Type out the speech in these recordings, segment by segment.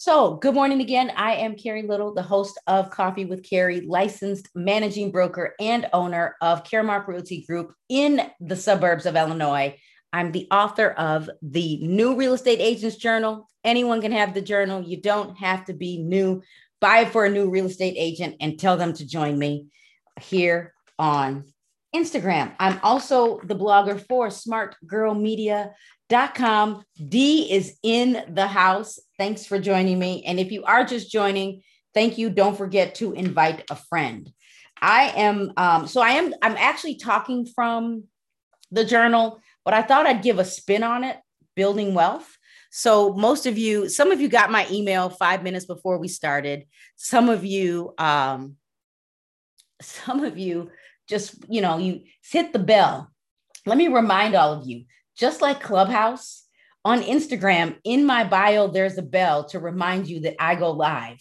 So, good morning again. I am Carrie Little, the host of Coffee with Carrie, licensed managing broker and owner of Caremark Realty Group in the suburbs of Illinois. I'm the author of the New Real Estate Agents Journal. Anyone can have the journal. You don't have to be new. Buy it for a new real estate agent and tell them to join me here on Instagram. I'm also the blogger for Smart Girl Media com. D is in the house. Thanks for joining me. And if you are just joining, thank you. Don't forget to invite a friend. I am um, so I am I'm actually talking from the journal, but I thought I'd give a spin on it, building wealth. So most of you, some of you got my email five minutes before we started. Some of you, um, some of you just, you know, you hit the bell. Let me remind all of you just like Clubhouse, on Instagram, in my bio, there's a bell to remind you that I go live.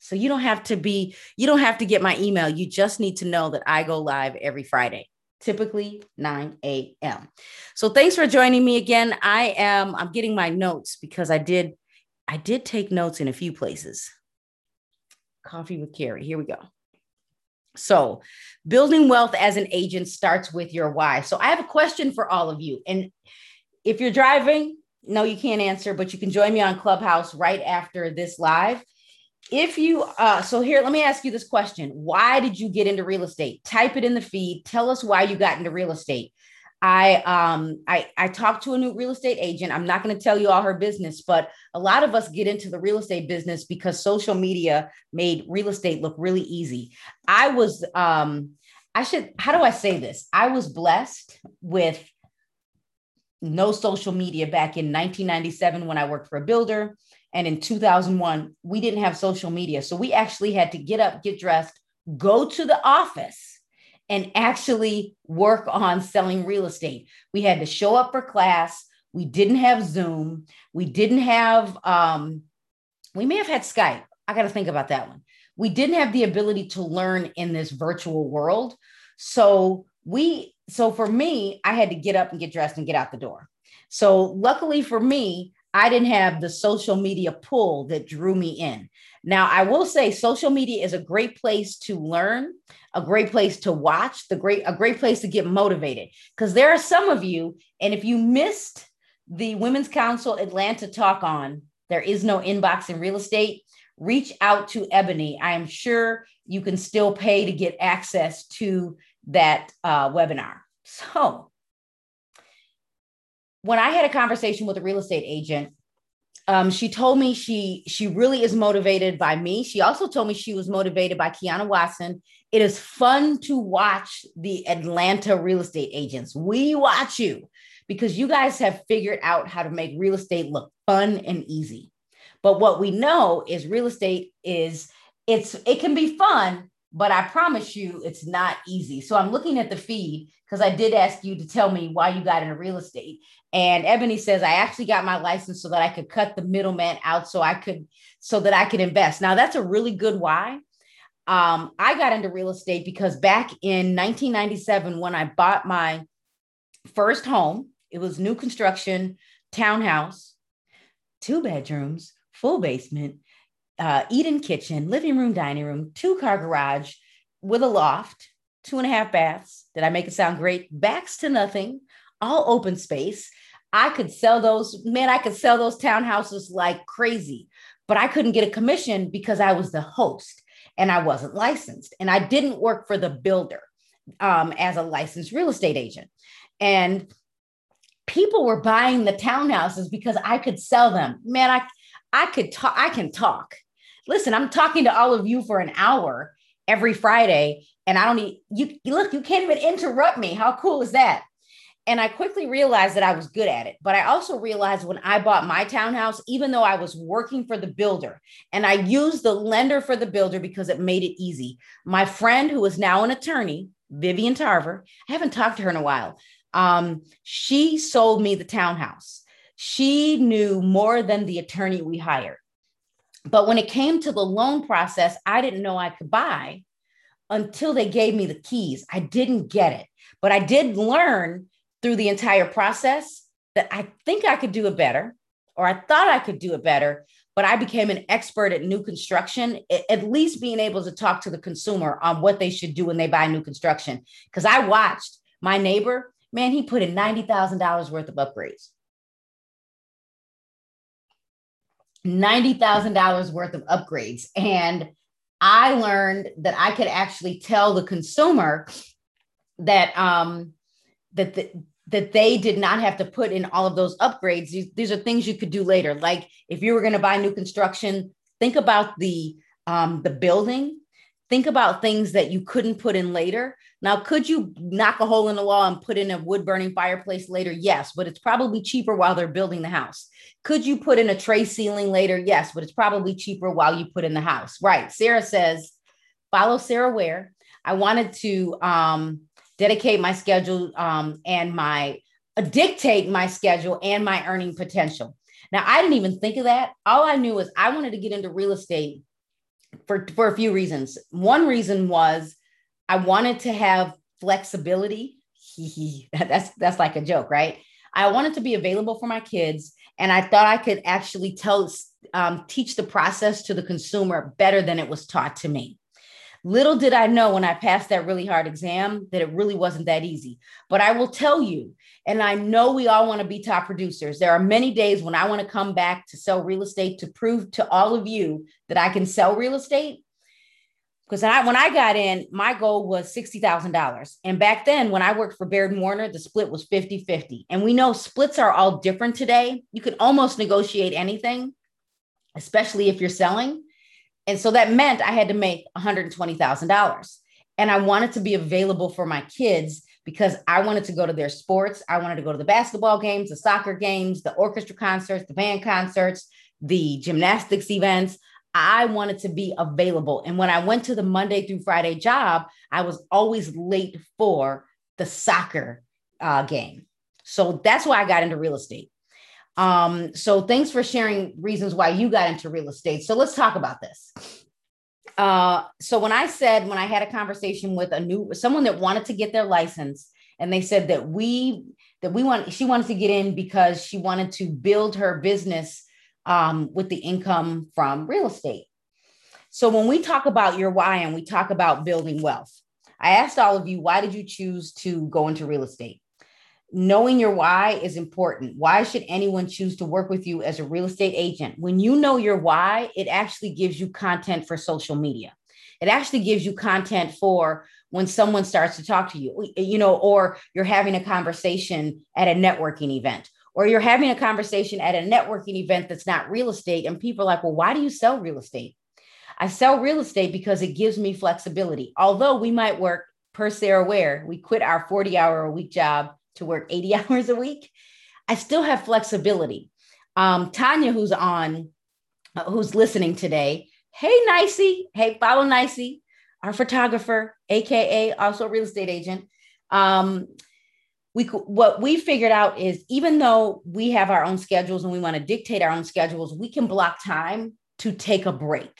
So you don't have to be, you don't have to get my email. You just need to know that I go live every Friday, typically 9 a.m. So thanks for joining me again. I am, I'm getting my notes because I did, I did take notes in a few places. Coffee with Carrie. Here we go. So, building wealth as an agent starts with your why. So, I have a question for all of you. And if you're driving, no, you can't answer, but you can join me on Clubhouse right after this live. If you, uh, so here, let me ask you this question Why did you get into real estate? Type it in the feed. Tell us why you got into real estate. I um I I talked to a new real estate agent. I'm not going to tell you all her business, but a lot of us get into the real estate business because social media made real estate look really easy. I was um I should how do I say this? I was blessed with no social media back in 1997 when I worked for a builder and in 2001 we didn't have social media. So we actually had to get up, get dressed, go to the office and actually work on selling real estate. We had to show up for class. We didn't have Zoom. We didn't have, um, we may have had Skype. I got to think about that one. We didn't have the ability to learn in this virtual world. So we, so for me, I had to get up and get dressed and get out the door. So luckily for me, I didn't have the social media pull that drew me in. Now, I will say social media is a great place to learn, a great place to watch, the great a great place to get motivated because there are some of you and if you missed the Women's Council Atlanta talk on there is no inbox in real estate, reach out to Ebony. I am sure you can still pay to get access to that uh, webinar. So, when I had a conversation with a real estate agent, um, she told me she she really is motivated by me. She also told me she was motivated by Kiana Watson. It is fun to watch the Atlanta real estate agents. We watch you because you guys have figured out how to make real estate look fun and easy. But what we know is real estate is it's it can be fun, but I promise you it's not easy. So I'm looking at the feed because I did ask you to tell me why you got into real estate. And Ebony says, I actually got my license so that I could cut the middleman out so I could, so that I could invest. Now that's a really good why. Um, I got into real estate because back in 1997, when I bought my first home, it was new construction, townhouse, two bedrooms, full basement, uh, eat-in kitchen, living room, dining room, two car garage with a loft, two and a half baths. Did I make it sound great? Backs to nothing, all open space. I could sell those, man, I could sell those townhouses like crazy, but I couldn't get a commission because I was the host and I wasn't licensed. And I didn't work for the builder um, as a licensed real estate agent. And people were buying the townhouses because I could sell them. Man, I I could talk, I can talk. Listen, I'm talking to all of you for an hour every Friday, and I don't need you. Look, you can't even interrupt me. How cool is that? And I quickly realized that I was good at it. But I also realized when I bought my townhouse, even though I was working for the builder and I used the lender for the builder because it made it easy. My friend, who is now an attorney, Vivian Tarver, I haven't talked to her in a while. Um, she sold me the townhouse. She knew more than the attorney we hired. But when it came to the loan process, I didn't know I could buy until they gave me the keys. I didn't get it, but I did learn through the entire process that I think I could do it better. or I thought I could do it better, but I became an expert at new construction, at least being able to talk to the consumer on what they should do when they buy new construction. Because I watched my neighbor, man, he put in $90,000 worth of upgrades. $90,000 worth of upgrades. And I learned that I could actually tell the consumer that um that the, that they did not have to put in all of those upgrades. These, these are things you could do later. Like if you were going to buy new construction, think about the um, the building. Think about things that you couldn't put in later. Now, could you knock a hole in the wall and put in a wood burning fireplace later? Yes, but it's probably cheaper while they're building the house. Could you put in a tray ceiling later? Yes, but it's probably cheaper while you put in the house. Right. Sarah says, follow Sarah Ware. I wanted to um, dedicate my schedule um, and my uh, dictate my schedule and my earning potential. Now, I didn't even think of that. All I knew was I wanted to get into real estate for, for a few reasons. One reason was I wanted to have flexibility. that's that's like a joke, right? I wanted to be available for my kids, and I thought I could actually tell um, teach the process to the consumer better than it was taught to me. Little did I know when I passed that really hard exam that it really wasn't that easy. But I will tell you, and I know we all want to be top producers. There are many days when I want to come back to sell real estate to prove to all of you that I can sell real estate. Because I, when I got in, my goal was $60,000. And back then, when I worked for Baird Warner, the split was 50 50. And we know splits are all different today. You can almost negotiate anything, especially if you're selling. And so that meant I had to make $120,000. And I wanted to be available for my kids because I wanted to go to their sports. I wanted to go to the basketball games, the soccer games, the orchestra concerts, the band concerts, the gymnastics events. I wanted to be available. And when I went to the Monday through Friday job, I was always late for the soccer uh, game. So that's why I got into real estate. Um, so thanks for sharing reasons why you got into real estate. So let's talk about this. Uh, so when I said when I had a conversation with a new someone that wanted to get their license, and they said that we that we want she wanted to get in because she wanted to build her business um, with the income from real estate. So when we talk about your why and we talk about building wealth, I asked all of you, why did you choose to go into real estate? Knowing your why is important. Why should anyone choose to work with you as a real estate agent? When you know your why, it actually gives you content for social media. It actually gives you content for when someone starts to talk to you, you know, or you're having a conversation at a networking event, or you're having a conversation at a networking event that's not real estate. And people are like, well, why do you sell real estate? I sell real estate because it gives me flexibility. Although we might work per Sarah Ware, we quit our 40 hour a week job to work 80 hours a week, I still have flexibility. Um, Tanya, who's on, uh, who's listening today, hey, Nicey, hey, follow Nicey, our photographer, AKA also a real estate agent. Um, we what we figured out is even though we have our own schedules and we want to dictate our own schedules, we can block time to take a break.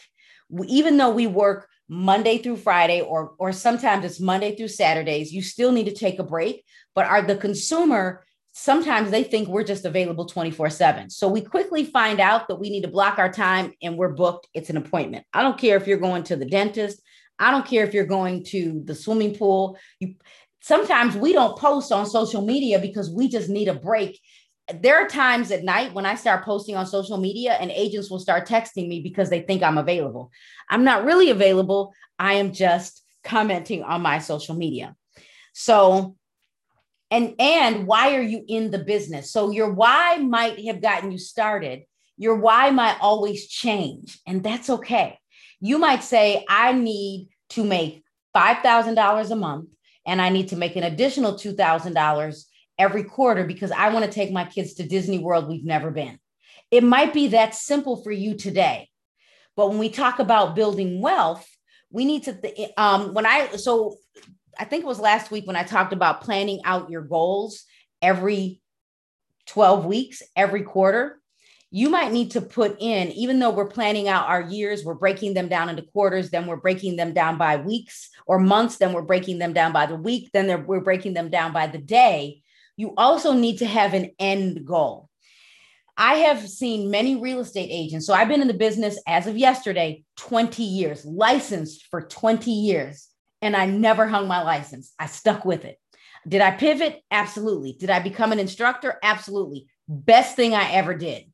We, even though we work Monday through Friday, or or sometimes it's Monday through Saturdays. You still need to take a break, but are the consumer sometimes they think we're just available 24 7. So we quickly find out that we need to block our time and we're booked. It's an appointment. I don't care if you're going to the dentist. I don't care if you're going to the swimming pool. You sometimes we don't post on social media because we just need a break there are times at night when I start posting on social media and agents will start texting me because they think I'm available. I'm not really available. I am just commenting on my social media. So, and and why are you in the business? So your why might have gotten you started. Your why might always change, and that's okay. You might say, I need to make $5,000 a month and I need to make an additional $2,000 every quarter because I want to take my kids to Disney World we've never been. It might be that simple for you today. But when we talk about building wealth, we need to, th- um, when I, so I think it was last week when I talked about planning out your goals every 12 weeks, every quarter. You might need to put in, even though we're planning out our years, we're breaking them down into quarters, then we're breaking them down by weeks or months, then we're breaking them down by the week, then we're breaking them down by the day you also need to have an end goal. I have seen many real estate agents. So I've been in the business as of yesterday 20 years, licensed for 20 years, and I never hung my license. I stuck with it. Did I pivot? Absolutely. Did I become an instructor? Absolutely. Best thing I ever did.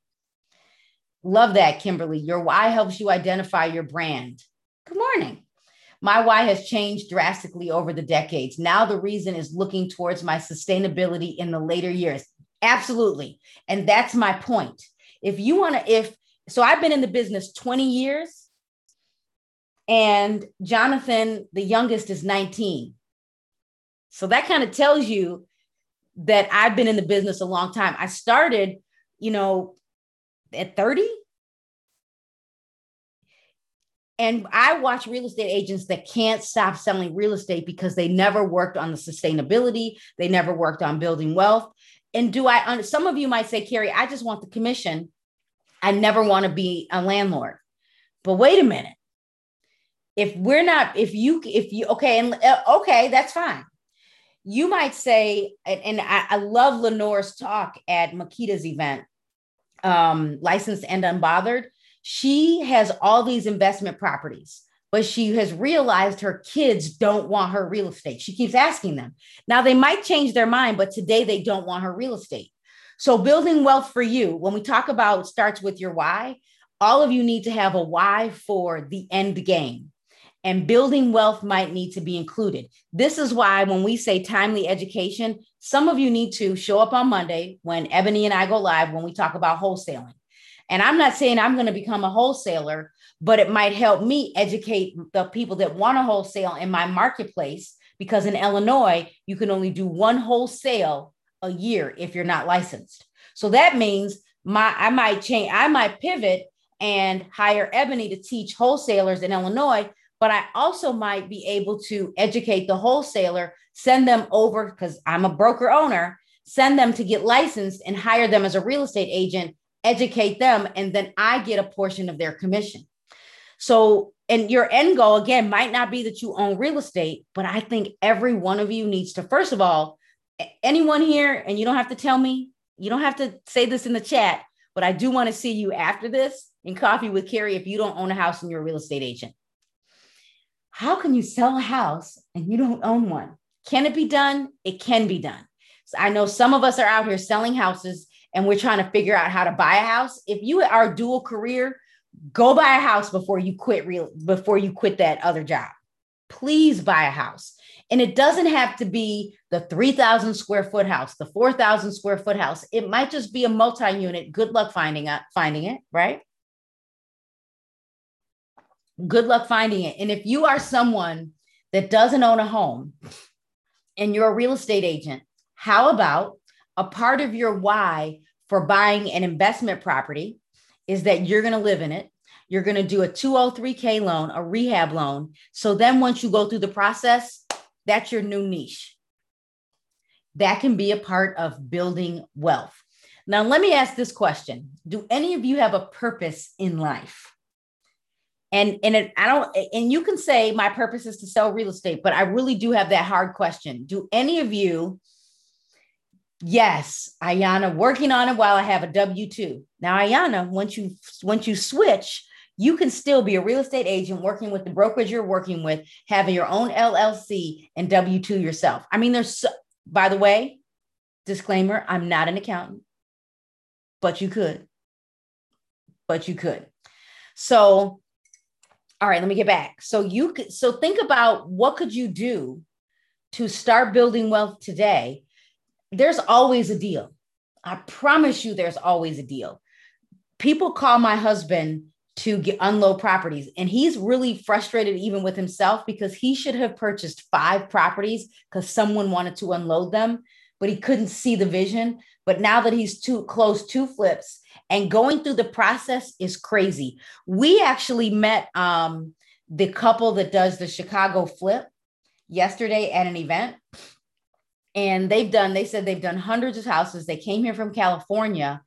Love that, Kimberly. Your why helps you identify your brand. Good morning. My why has changed drastically over the decades. Now the reason is looking towards my sustainability in the later years. Absolutely. And that's my point. If you want to, if so, I've been in the business 20 years, and Jonathan, the youngest, is 19. So that kind of tells you that I've been in the business a long time. I started, you know, at 30 and I watch real estate agents that can't stop selling real estate because they never worked on the sustainability, they never worked on building wealth. And do I, some of you might say, Carrie, I just want the commission. I never want to be a landlord. But wait a minute. If we're not, if you, if you, okay, and uh, okay, that's fine. You might say, and, I, I love Lenore's talk at Makita's event, um, licensed and unbothered she has all these investment properties, but she has realized her kids don't want her real estate. She keeps asking them. Now, they might change their mind, but today they don't want her real estate. So, building wealth for you, when we talk about starts with your why, all of you need to have a why for the end game. And building wealth might need to be included. This is why, when we say timely education, some of you need to show up on Monday when Ebony and I go live when we talk about wholesaling and I'm not saying I'm going to become a wholesaler, but it might help me educate the people that want to wholesale in my marketplace because in Illinois, you can only do one wholesale a year if you're not licensed. So that means my I might change, I might pivot and hire Ebony to teach wholesalers in Illinois, but I also might be able to educate the wholesaler, send them over because I'm a broker owner, send them to get licensed and hire them as a real estate agent educate them, and then I get a portion of their commission. So, and your end goal again might not be that you own real estate, but I think every one of you needs to, first of all, anyone here, and you don't have to tell me, you don't have to say this in the chat, but I do want to see you after this in coffee with Carrie if you don't own a house and you're a real estate agent. How can you sell a house and you don't own one? Can it be done? It can be done. So I know some of us are out here selling houses and we're trying to figure out how to buy a house, if you are dual career, go buy a house before you quit real before you quit that other job. Please buy a house. And it doesn't have to be the 3,000 square foot house, the 4,000 square foot house. It might just be a multi-unit. Good luck finding it, finding it, right? Good luck finding it. And if you are someone that doesn't own a home and you're a real estate agent, how about a part of your why for buying an investment property is that you're going to live in it. You're going to do a 203K loan, a rehab loan. So then once you go through the process, that's your new niche. That can be a part of building wealth. Now, let me ask this question Do any of you have a purpose in life? And, and it, I don't, and you can say my purpose is to sell real estate, but I really do have that hard question. Do any of you Yes, Ayana, working on it while I have a W two. Now, Ayana, once you once you switch, you can still be a real estate agent working with the brokerage you're working with, having your own LLC and W two yourself. I mean, there's so, by the way, disclaimer: I'm not an accountant, but you could, but you could. So, all right, let me get back. So you could so think about what could you do to start building wealth today there's always a deal. I promise you, there's always a deal. People call my husband to get unload properties, and he's really frustrated even with himself because he should have purchased five properties because someone wanted to unload them, but he couldn't see the vision. But now that he's too close two flips and going through the process is crazy. We actually met um, the couple that does the Chicago flip yesterday at an event and they've done they said they've done hundreds of houses they came here from california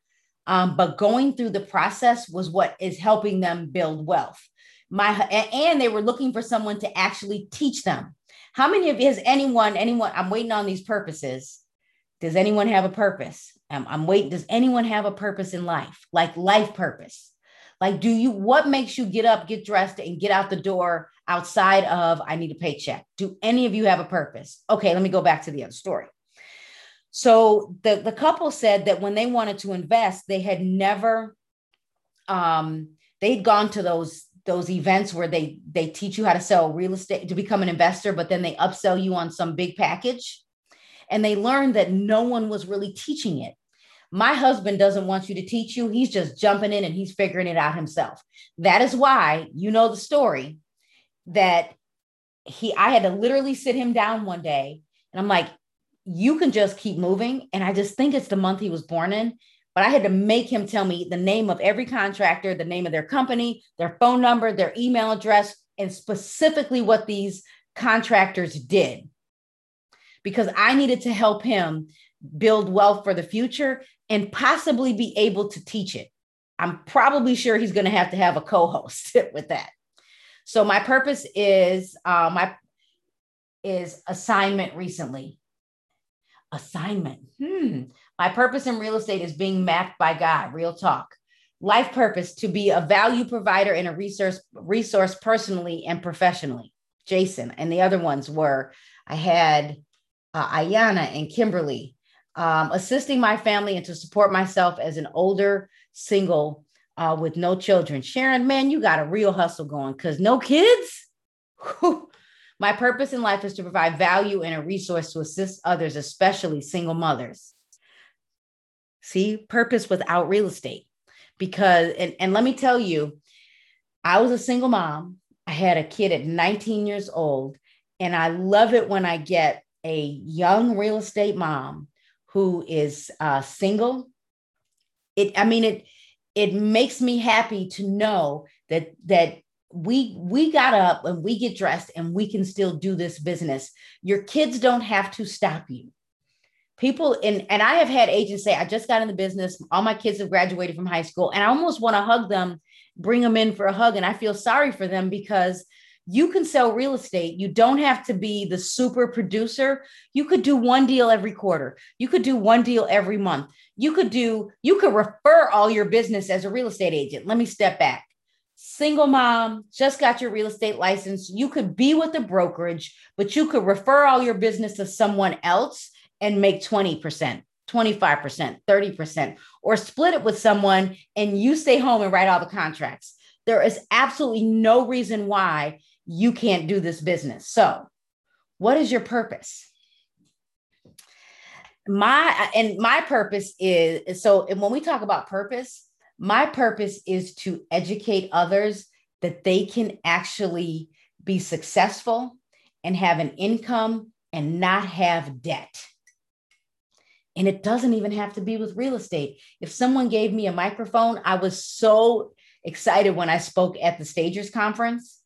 um, but going through the process was what is helping them build wealth my and they were looking for someone to actually teach them how many of you has anyone anyone i'm waiting on these purposes does anyone have a purpose I'm, I'm waiting. Does anyone have a purpose in life? Like life purpose? Like, do you, what makes you get up, get dressed, and get out the door outside of, I need a paycheck? Do any of you have a purpose? Okay, let me go back to the other story. So the, the couple said that when they wanted to invest, they had never, um, they'd gone to those those events where they they teach you how to sell real estate to become an investor but then they upsell you on some big package and they learned that no one was really teaching it my husband doesn't want you to teach you. He's just jumping in and he's figuring it out himself. That is why you know the story that he I had to literally sit him down one day and I'm like, you can just keep moving. And I just think it's the month he was born in. But I had to make him tell me the name of every contractor, the name of their company, their phone number, their email address, and specifically what these contractors did. Because I needed to help him build wealth for the future and possibly be able to teach it. I'm probably sure he's going to have to have a co-host with that. So my purpose is uh, my is assignment recently. Assignment. Hmm. My purpose in real estate is being mapped by God. Real talk. Life purpose to be a value provider and a resource resource personally and professionally. Jason and the other ones were I had uh, Ayana and Kimberly um, assisting my family and to support myself as an older single uh, with no children. Sharon, man, you got a real hustle going because no kids. my purpose in life is to provide value and a resource to assist others, especially single mothers. See, purpose without real estate. Because, and, and let me tell you, I was a single mom. I had a kid at 19 years old, and I love it when I get a young real estate mom who is uh, single. It, I mean, it it makes me happy to know that that we we got up and we get dressed and we can still do this business. Your kids don't have to stop you. People and and I have had agents say, I just got in the business. All my kids have graduated from high school, and I almost want to hug them, bring them in for a hug, and I feel sorry for them because you can sell real estate. You don't have to be the super producer. You could do one deal every quarter. You could do one deal every month. You could do, you could refer all your business as a real estate agent. Let me step back. Single mom, just got your real estate license. You could be with the brokerage, but you could refer all your business to someone else and make 20%. 25%, 30%, or split it with someone and you stay home and write all the contracts. There is absolutely no reason why you can't do this business. So, what is your purpose? My and my purpose is so when we talk about purpose, my purpose is to educate others that they can actually be successful and have an income and not have debt. And it doesn't even have to be with real estate. If someone gave me a microphone, I was so excited when I spoke at the Stagers Conference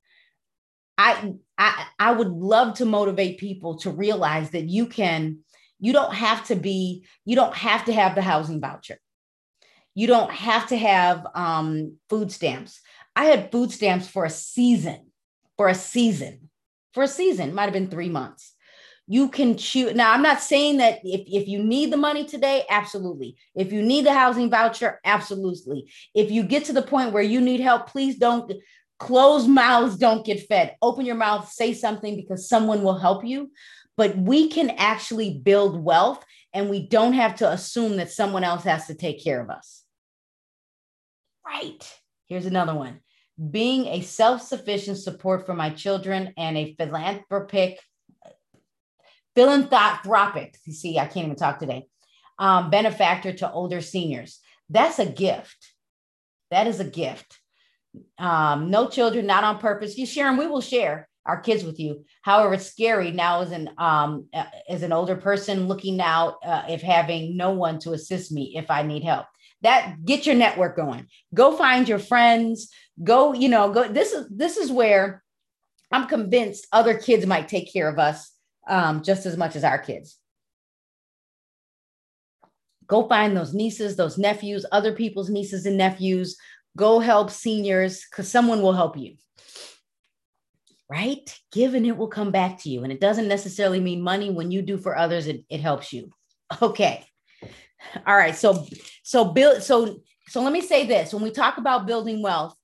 I, I I would love to motivate people to realize that you can you don't have to be you don't have to have the housing voucher. You don't have to have um, food stamps. I had food stamps for a season, for a season, for a season, might have been three months. You can choose. Now, I'm not saying that if, if you need the money today, absolutely. If you need the housing voucher, absolutely. If you get to the point where you need help, please don't Closed mouths don't get fed. Open your mouth, say something because someone will help you. But we can actually build wealth and we don't have to assume that someone else has to take care of us. Right. Here's another one being a self sufficient support for my children and a philanthropic, philanthropic, you see, I can't even talk today, um, benefactor to older seniors. That's a gift. That is a gift um, no children, not on purpose. You share them, we will share our kids with you. However, it's scary now as an um, as an older person looking now uh, if having no one to assist me if I need help. That get your network going. Go find your friends. Go, you know, go. This is this is where I'm convinced other kids might take care of us um, just as much as our kids. Go find those nieces, those nephews, other people's nieces and nephews Go help seniors because someone will help you. Right? Give and it will come back to you. And it doesn't necessarily mean money. When you do for others, it, it helps you. Okay. All right. So, so build, so, so let me say this when we talk about building wealth,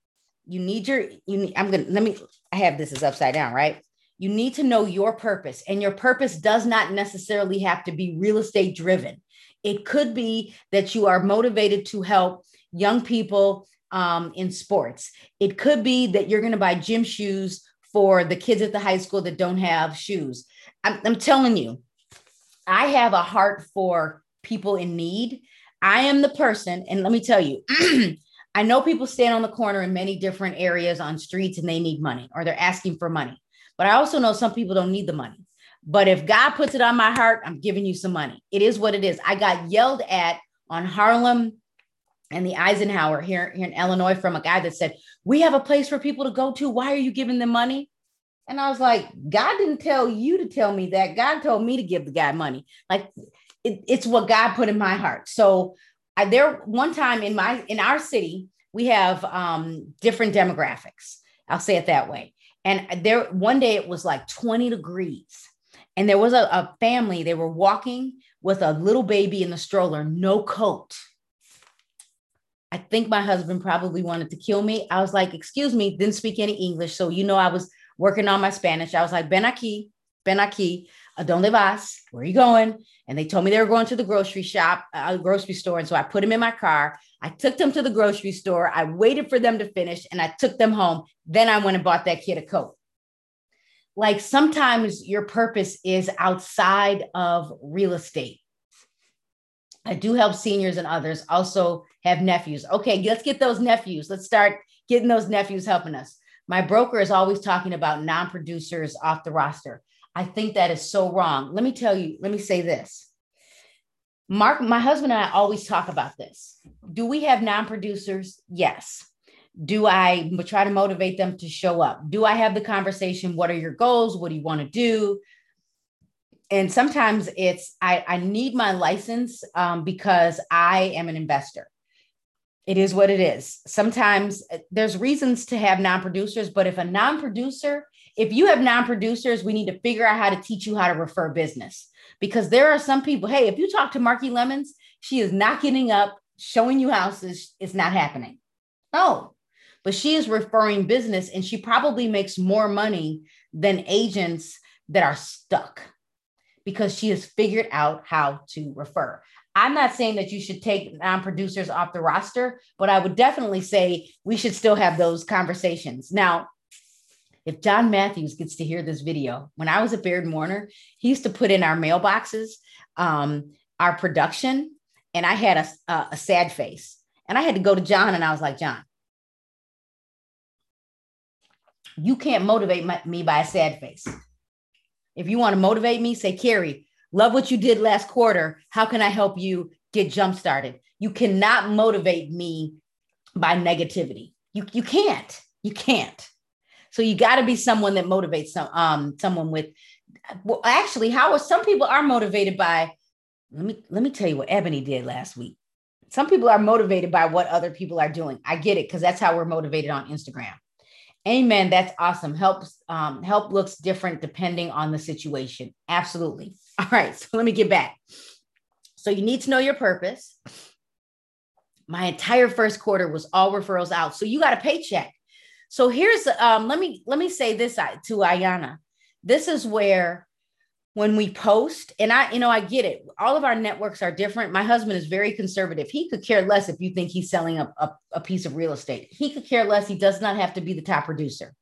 you need your, you need, I'm going to, let me, I have this is upside down, right? You need to know your purpose, and your purpose does not necessarily have to be real estate driven. It could be that you are motivated to help young people um, in sports. It could be that you're going to buy gym shoes for the kids at the high school that don't have shoes. I'm, I'm telling you, I have a heart for people in need. I am the person, and let me tell you, I know people stand on the corner in many different areas on streets and they need money or they're asking for money. But I also know some people don't need the money. But if God puts it on my heart, I'm giving you some money. It is what it is. I got yelled at on Harlem and the Eisenhower here, here in Illinois from a guy that said, We have a place for people to go to. Why are you giving them money? And I was like, God didn't tell you to tell me that. God told me to give the guy money. Like it, it's what God put in my heart. So I, there one time in my in our city, we have um, different demographics. I'll say it that way. And there one day it was like 20 degrees. And there was a, a family, they were walking with a little baby in the stroller, no coat. I think my husband probably wanted to kill me. I was like, excuse me, didn't speak any English. So, you know, I was working on my Spanish. I was like, Ben aquí, Ben aquí, a donde vas? Where are you going? And they told me they were going to the grocery shop, uh, grocery store. And so I put them in my car. I took them to the grocery store. I waited for them to finish and I took them home. Then I went and bought that kid a coat. Like sometimes your purpose is outside of real estate. I do help seniors and others also have nephews. Okay, let's get those nephews. Let's start getting those nephews helping us. My broker is always talking about non producers off the roster. I think that is so wrong. Let me tell you, let me say this. Mark, my husband and I always talk about this. Do we have non producers? Yes. Do I try to motivate them to show up? Do I have the conversation? What are your goals? What do you want to do? And sometimes it's I, I need my license um, because I am an investor. It is what it is. Sometimes uh, there's reasons to have non producers, but if a non producer if you have non-producers, we need to figure out how to teach you how to refer business because there are some people. Hey, if you talk to Marki Lemons, she is not getting up, showing you houses. It's not happening. No, but she is referring business and she probably makes more money than agents that are stuck because she has figured out how to refer. I'm not saying that you should take non producers off the roster, but I would definitely say we should still have those conversations. Now, if John Matthews gets to hear this video, when I was at Baird Warner, he used to put in our mailboxes um, our production, and I had a, a, a sad face. And I had to go to John and I was like, John, you can't motivate my, me by a sad face. If you want to motivate me, say, Carrie, love what you did last quarter. How can I help you get jump started? You cannot motivate me by negativity. You, you can't. You can't. So you got to be someone that motivates some um someone with well actually how some people are motivated by let me let me tell you what Ebony did last week. Some people are motivated by what other people are doing. I get it because that's how we're motivated on Instagram. Amen. That's awesome. Helps um, help looks different depending on the situation. Absolutely. All right. So let me get back. So you need to know your purpose. My entire first quarter was all referrals out. So you got a paycheck. So here's um, let me let me say this uh, to Ayana. This is where when we post, and I, you know, I get it. All of our networks are different. My husband is very conservative. He could care less if you think he's selling a, a, a piece of real estate. He could care less. He does not have to be the top producer.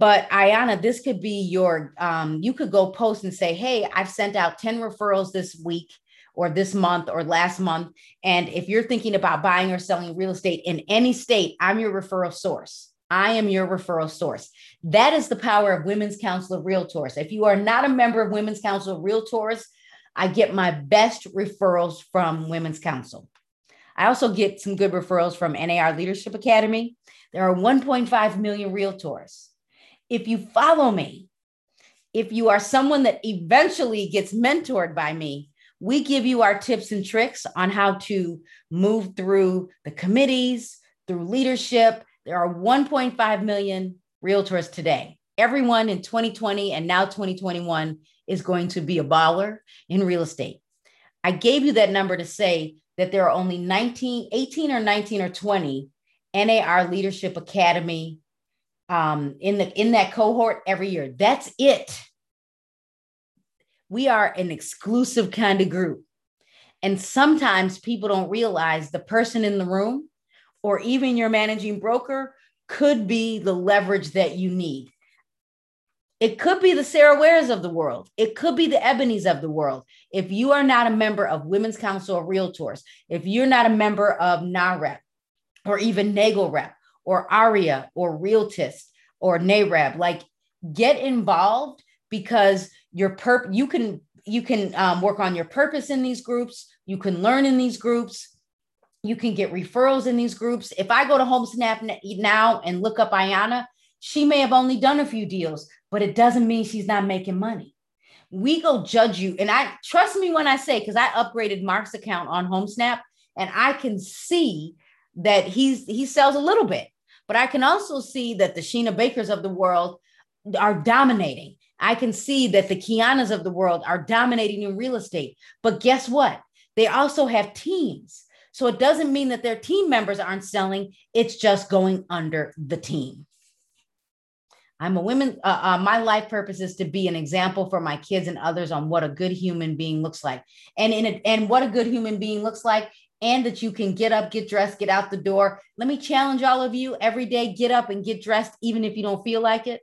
But Ayana, this could be your, um, you could go post and say, Hey, I've sent out 10 referrals this week or this month or last month. And if you're thinking about buying or selling real estate in any state, I'm your referral source. I am your referral source. That is the power of Women's Council of Realtors. If you are not a member of Women's Council of Realtors, I get my best referrals from Women's Council. I also get some good referrals from NAR Leadership Academy. There are 1.5 million realtors. If you follow me, if you are someone that eventually gets mentored by me, we give you our tips and tricks on how to move through the committees, through leadership, there are 1.5 million realtors today. Everyone in 2020 and now 2021 is going to be a baller in real estate. I gave you that number to say that there are only 19, 18 or 19 or 20 NAR Leadership Academy um, in the in that cohort every year. That's it. We are an exclusive kind of group. And sometimes people don't realize the person in the room or even your managing broker could be the leverage that you need. It could be the Sarah Wares of the world. It could be the Ebonies of the world. If you are not a member of Women's Council of Realtors, if you're not a member of NAHREP or even NAGLREP or AREAA or Realtist or NAREB, like get involved because your perp you can you can um, work on your purpose in these groups. You can learn in these groups. You can get referrals in these groups. If I go to HomeSnap now and look up Ayana, she may have only done a few deals, but it doesn't mean she's not making money. We go judge you. And I trust me when I say, because I upgraded Mark's account on HomeSnap and I can see that he's he sells a little bit, but I can also see that the Sheena Bakers of the world are dominating. I can see that the Kianas of the world are dominating in real estate. But guess what? They also have teams. So it doesn't mean that their team members aren't selling, it's just going under the team. I'm a woman. Uh, uh, my life purpose is to be an example for my kids and others on what a good human being looks like, and in a, and what a good human being looks like, and that you can get up, get dressed, get out the door. Let me challenge all of you every day: get up and get dressed, even if you don't feel like it.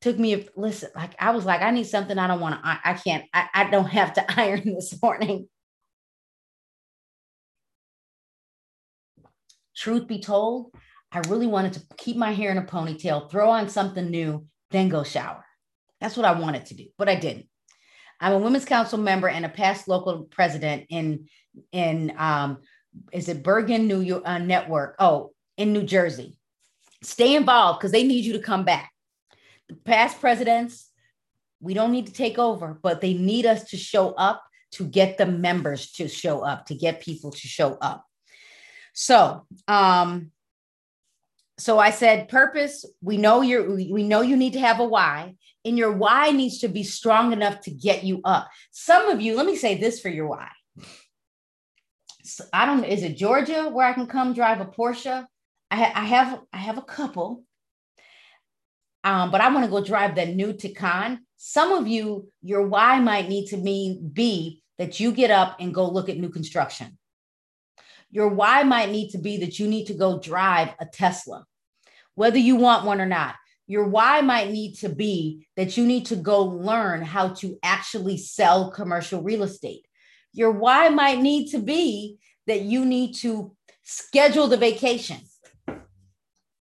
Took me a listen. Like I was like, I need something. I don't want to. I, I can't. I, I don't have to iron this morning. Truth be told, I really wanted to keep my hair in a ponytail, throw on something new, then go shower. That's what I wanted to do, but I didn't. I'm a women's council member and a past local president in in um, is it Bergen New York uh, Network? Oh, in New Jersey. Stay involved because they need you to come back. The past presidents, we don't need to take over, but they need us to show up to get the members to show up, to get people to show up. So, um, so I said, purpose, we know you're we know you need to have a why, and your why needs to be strong enough to get you up. Some of you, let me say this for your why. I don't is it Georgia where I can come drive a Porsche? I, ha- I have I have a couple. Um, but I want to go drive the new Taycan. Some of you, your why might need to mean be that you get up and go look at new construction. Your why might need to be that you need to go drive a Tesla, whether you want one or not. Your why might need to be that you need to go learn how to actually sell commercial real estate. Your why might need to be that you need to schedule the vacation,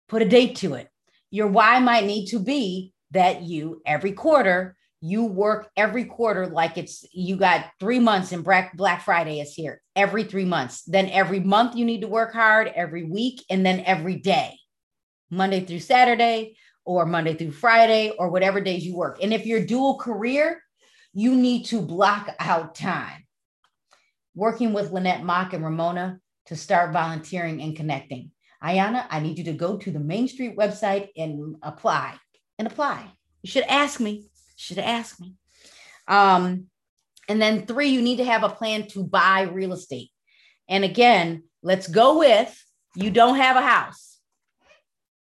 put a date to it. Your why might need to be that you every quarter you work every quarter like it's you got three months and black friday is here every three months. Then every month you need to work hard every week and then every day monday through saturday or monday through friday or whatever days you work. And if you're dual career you need to block out time. Working with lynette mock and ramona to start volunteering and connecting. Ayana i need you to go to the main street website and apply and apply. You should ask me should have asked me. Um, and then three, you need to have a plan to buy real estate. And again, let's go with you don't have a house.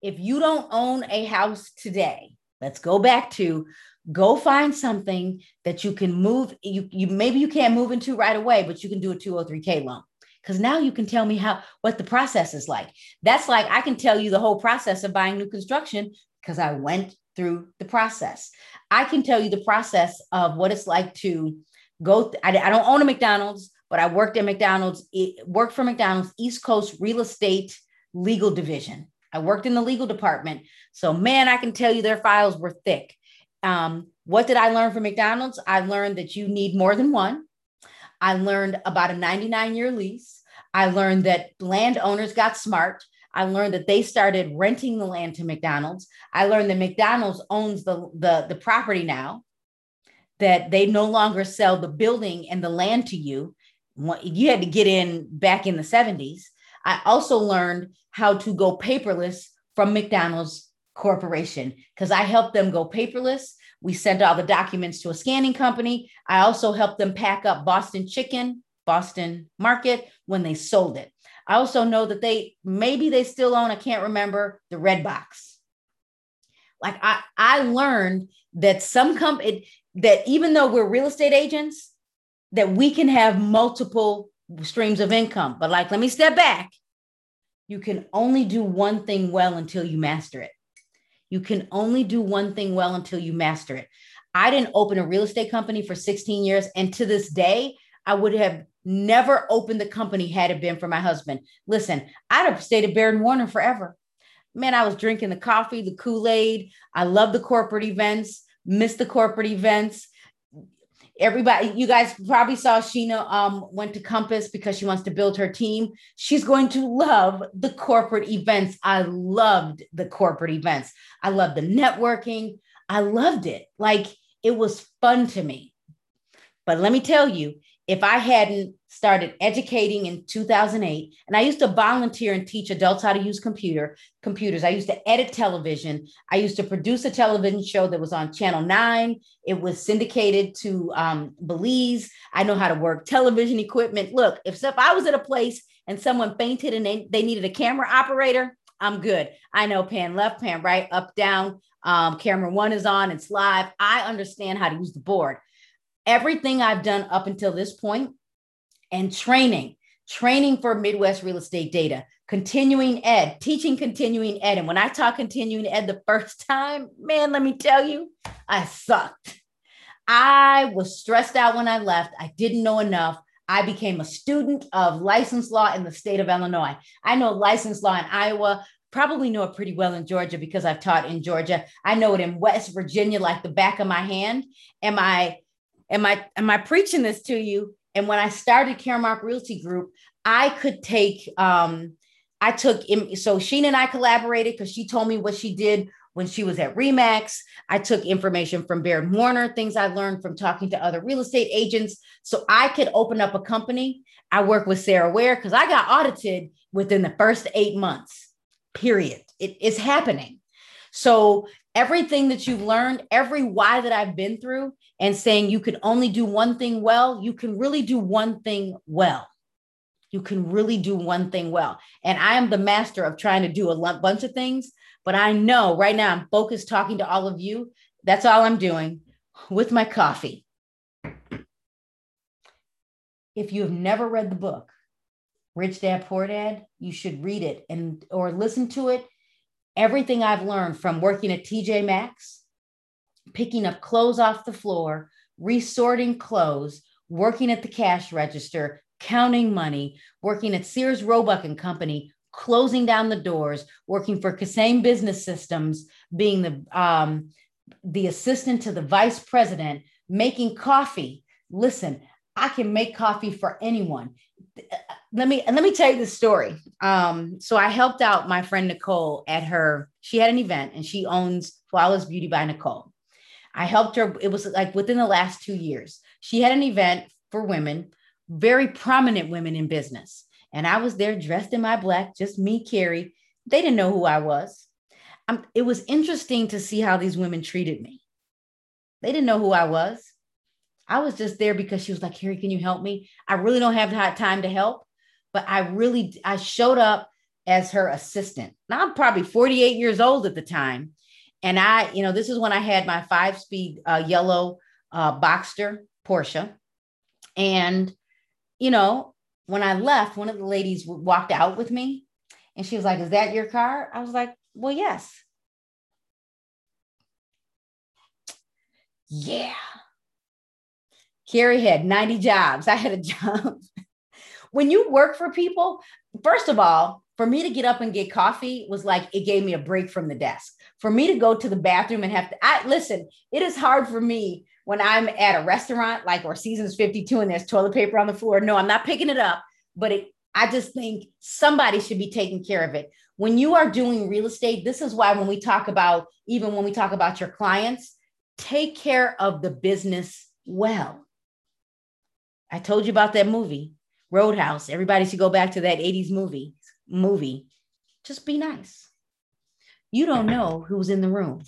If you don't own a house today, let's go back to go find something that you can move. You, you maybe you can't move into right away, but you can do a 203k loan. Because now you can tell me how what the process is like. That's like I can tell you the whole process of buying new construction because I went through the process. I can tell you the process of what it's like to go. Th- I, I, don't own a McDonald's, but I worked at McDonald's, it, worked for McDonald's East Coast Real Estate Legal Division. I worked in the legal department. So, man, I can tell you their files were thick. Um, what did I learn from McDonald's? I learned that you need more than one. I learned about a 99 year lease. I learned that landowners got smart. I learned that they started renting the land to McDonald's. I learned that McDonald's owns the, the, the property now, that they no longer sell the building and the land to you. You had to get in back in the 70s. I also learned how to go paperless from McDonald's Corporation because I helped them go paperless We sent all the documents to a scanning company. I also helped them pack up Boston Chicken, Boston Market when they sold it. I also know that they maybe they still own, I can't remember, the Redbox. Like I, I learned that some company that even though we're real estate agents, that we can have multiple streams of income. But like, let me step back. You can only do one thing well until you master it. You can only do one thing well until you master it. I didn't open a real estate company for 16 years. And to this day, I would have never opened the company had it been for my husband. Listen, I'd have stayed at Baird Warner forever. Man, I was drinking the coffee, the Kool Aid. I love the corporate events, miss the corporate events. Everybody you guys probably saw sheena um, went to compass because she wants to build her team. She's going to love the corporate events. I loved the corporate events. I loved the networking. I loved it. Like it was fun to me. But let me tell you if I hadn't started educating in 2008, and I used to volunteer and teach adults how to use computer computers. I used to edit television. I used to produce a television show that was on Channel Nine. It was syndicated to um, Belize. I know how to work television equipment. Look, if, if I was at a place and someone fainted and they, they needed a camera operator, I'm good. I know pan left, pan right, up, down. Um, camera one is on, it's live. I understand how to use the board everything I've done up until this point and training, training for Midwest real estate data, continuing ed, teaching continuing ed. And when I taught continuing ed the first time, man, let me tell you, I sucked. I was stressed out when I left. I didn't know enough. I became a student of license law in the state of Illinois. I know license law in Iowa, probably know it pretty well in Georgia because I've taught in Georgia. I know it in West Virginia like the back of my hand. Am I am I am I preaching this to you? And when I started Caremark Realty Group, I could take um, I took so Sheena and I collaborated because she told me what she did when she was at Remax. I took information from Baird Warner, things I learned from talking to other real estate agents. So I could open up a company. I work with Sarah Ware because I got audited within the first eight months, period. It is happening. So everything that you've learned, every why that I've been through, and saying you can only do one thing well, you can really do one thing well. You can really do one thing well. And I am the master of trying to do a bunch of things, but I know right now I'm focused talking to all of you. That's all I'm doing with my coffee. If you have never read the book, Rich Dad Poor Dad, you should read it and or listen to it everything I've learned from working at TJ Maxx, picking up clothes off the floor, resorting clothes, working at the cash register, counting money, working at Sears Roebuck and Company, closing down the doors, working for Kassam Business Systems, being the um, the assistant to the vice president, making coffee. Listen, I can make coffee for anyone let me let me tell you the story. Um, so I helped out my friend Nicole at her. She had an event, and she owns Flawless Beauty by Nicole. I helped her. It was like within the last two years. She had an event for women, very prominent women in business, and I was there dressed in my black, just me, Carrie. They didn't know who I was. Um, it was interesting to see how these women treated me. They didn't know who I was. I was just there because she was like, Carrie, can you help me? I really don't have time to help but I really I showed up as her assistant. Now I'm probably 48 years old at the time. And I, you know, this is when I had my five speed uh, yellow uh, Boxster Porsche. And, you know, when I left, one of the ladies walked out with me and she was like, Is that your car? I was like, Well, yes. Yeah. Carrie had 90 jobs. I had a job when you work for people, first of all, for me to get up and get coffee was like it gave me a break from the desk. For me to go to the bathroom and have to, I listen, it is hard for me when I'm at a restaurant like or Seasons 52 and there's toilet paper on the floor. No, I'm not picking it up, but it, I just think somebody should be taking care of it. When you are doing real estate, this is why when we talk about, even when we talk about your clients, take care of the business well. I told you about that movie. Roadhouse. Everybody should go back to that 80s movie. Movie. Just be nice. You don't know who's in the room.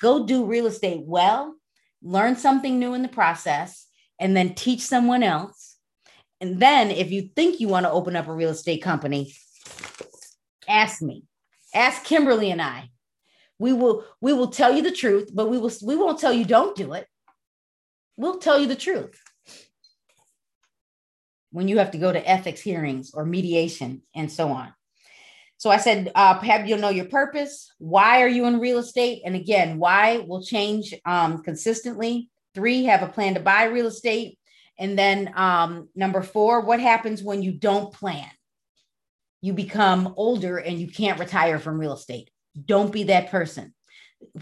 Go do real estate well learn something new in the process, and then teach someone else. And then if you think you want to open up a real estate company, ask me. Ask Kimberly and I. We will we will tell you the truth, but we will we won't tell you don't do it. We'll tell you the truth. When you have to go to ethics hearings or mediation and so on. So I said, uh, have you know your purpose? Why are you in real estate? And again, why will change um, consistently. Three, have a plan to buy real estate. And then um, number four, what happens when you don't plan? You become older and you can't retire from real estate. Don't be that person.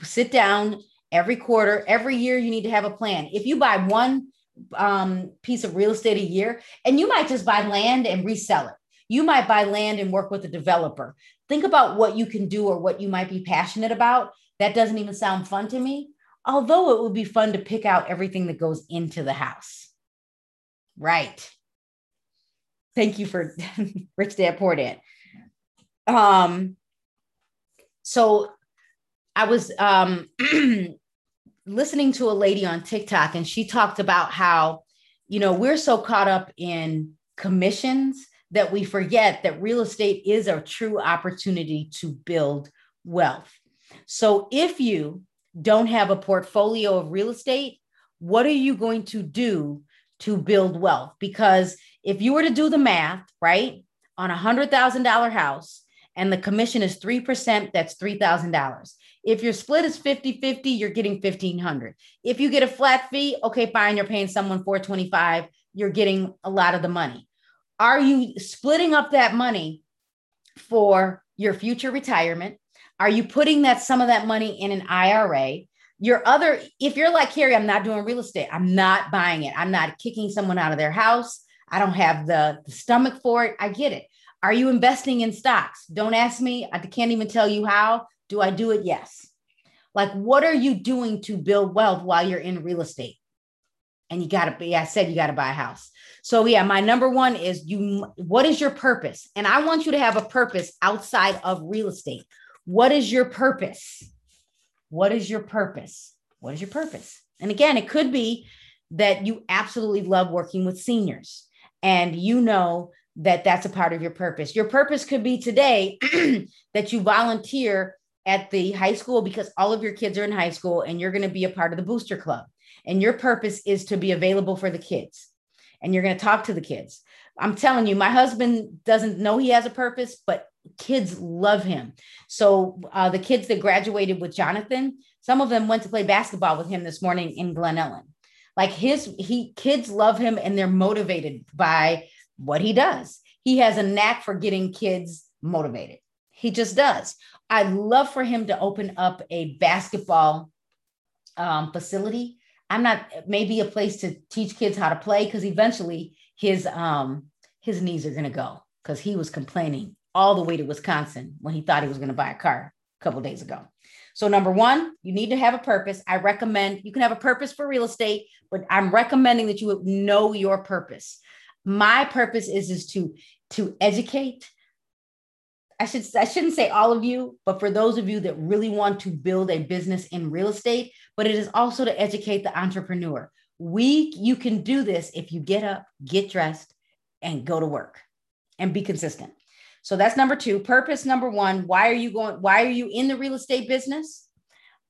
Sit down every quarter, every year, you need to have a plan. If you buy one um, piece of real estate a year, and you might just buy land and resell it you might buy land and work with a developer. Think about what you can do or what you might be passionate about. That doesn't even sound fun to me, although it would be fun to pick out everything that goes into the house. Right. Thank you for Rich Dad Poor Dad. Um, so I was um, listening to a lady on TikTok, and she talked about how, you know, we're so caught up in commissions that we forget that real estate is a true opportunity to build wealth. So if you don't have a portfolio of real estate, what are you going to do to build wealth? Because if you were to do the math, right, on a $100,000 house and the commission is 3%, that's $3,000. If your split is 50 50, you're getting 1500 If you get a flat fee, okay, fine, you're paying someone 425 you're getting a lot of the money. Are you splitting up that money for your future retirement? Are you putting that some of that money in an IRA? Your other, if you're like Carrie, I'm not doing real estate. I'm not buying it. I'm not kicking someone out of their house. I don't have the, the stomach for it. I get it. Are you investing in stocks? Don't ask me. I can't even tell you how. Do I do it? Yes. Like, what are you doing to build wealth while you're in real estate? And you got to be, I said, you got to buy a house. So yeah, my number one is you what is your purpose? And I want you to have a purpose outside of real estate. What is your purpose? What is your purpose? What is your purpose? And again, it could be that you absolutely love working with seniors and you know that that's a part of your purpose. Your purpose could be today that you volunteer at the high school because all of your kids are in high school and you're going to be a part of the booster club. And your purpose is to be available for the kids and you're going to talk to the kids. I'm telling you, my husband doesn't know he has a purpose, but kids love him. So uh, the kids that graduated with Jonathan, some of them went to play basketball with him this morning in Glen Ellyn. Like his, he kids love him and they're motivated by what he does. He has a knack for getting kids motivated. He just does. I'd love for him to open up a basketball um, facility I'm not maybe a place to teach kids how to play because eventually his um his knees are gonna go because he was complaining all the way to Wisconsin when he thought he was gonna buy a car a couple days ago. So number one, you need to have a purpose. I recommend you can have a purpose for real estate, but I'm recommending that you know your purpose. My purpose is is to to educate. I should I shouldn't say all of you, but for those of you that really want to build a business in real estate, but it is also to educate the entrepreneur. We, you can do this if you get up, get dressed, and go to work and be consistent. So that's number two. Purpose number one. Why are you going? Why are you in the real estate business?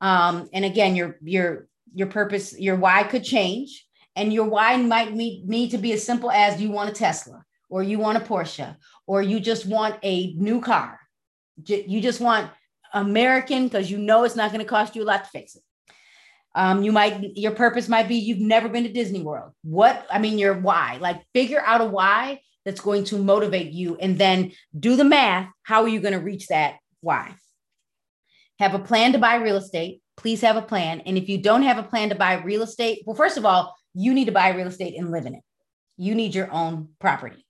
Um, and again, your your your purpose, your why could change, and your why might need, need to be as simple as you want a Tesla, or you want a Porsche, or you just want a new car. You just want American because you know it's not going to cost you a lot to fix it. Um, you might your purpose might be you've never been to Disney World. What I mean, your why. Like figure out a why that's going to motivate you, and then do the math. How are you going to reach that why? Have a plan to buy real estate. Please have a plan. And if you don't have a plan to buy real estate, well, first of all, you need to buy real estate and live in it. You need your own property.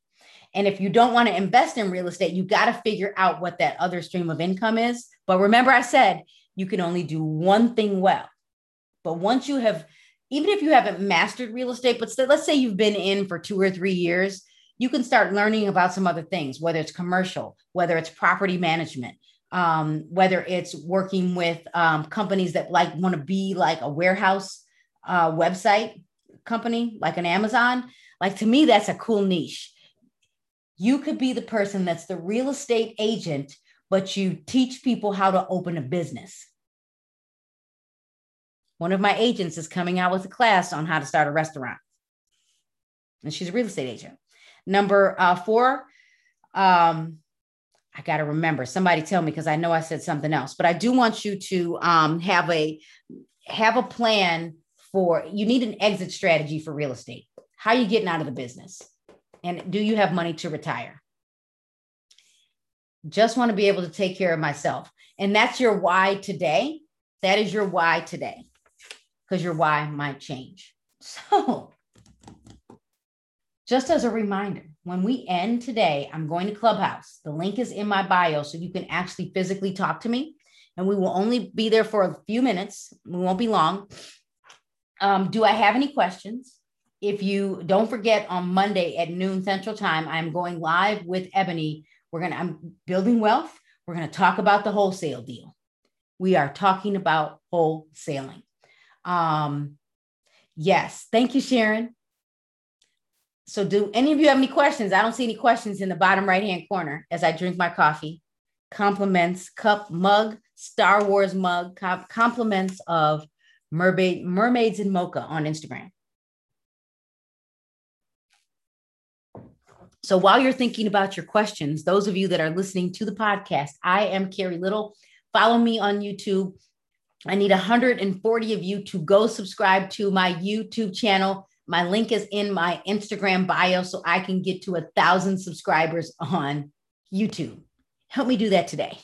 And if you don't want to invest in real estate, you got to figure out what that other stream of income is. But remember, I said you can only do one thing well. But once you have, even if you haven't mastered real estate, but let's say you've been in for two or three years, you can start learning about some other things, whether it's commercial, whether it's property management, um, whether it's working with um, companies that like want to be like a warehouse uh, website company like an Amazon, like to me, that's a cool niche. You could be the person that's the real estate agent, but you teach people how to open a business. One of my agents is coming out with a class on how to start a restaurant. And she's a real estate agent. Number uh, four, um, I got to remember. Somebody tell me because I know I said something else, but I do want you to um, have a have a plan for. You need an exit strategy for real estate. How are you getting out of the business, and do you have money to retire? Just want to be able to take care of myself, and that's your why today. That is your why today, because your why might change. So, just as a reminder, when we end today, I'm going to Clubhouse. The link is in my bio so you can actually physically talk to me. And we will only be there for a few minutes. We won't be long. Um, do I have any questions? If you don't forget on Monday at noon Central Time, I'm going live with Ebony. We're going to, I'm building wealth. We're going to talk about the wholesale deal. We are talking about wholesaling. Um, yes. Thank you, Sharon. So, do any of you have any questions? I don't see any questions in the bottom right hand corner as I drink my coffee. Compliments, cup, mug, Star Wars mug, compliments of mermaid, mermaids in mocha on Instagram. So while you're thinking about your questions, those of you that are listening to the podcast, I am Carrie Little. Follow me on YouTube. I need 140 of you to go subscribe to my YouTube channel. My link is in my Instagram bio so I can get to a thousand subscribers on YouTube. Help me do that today.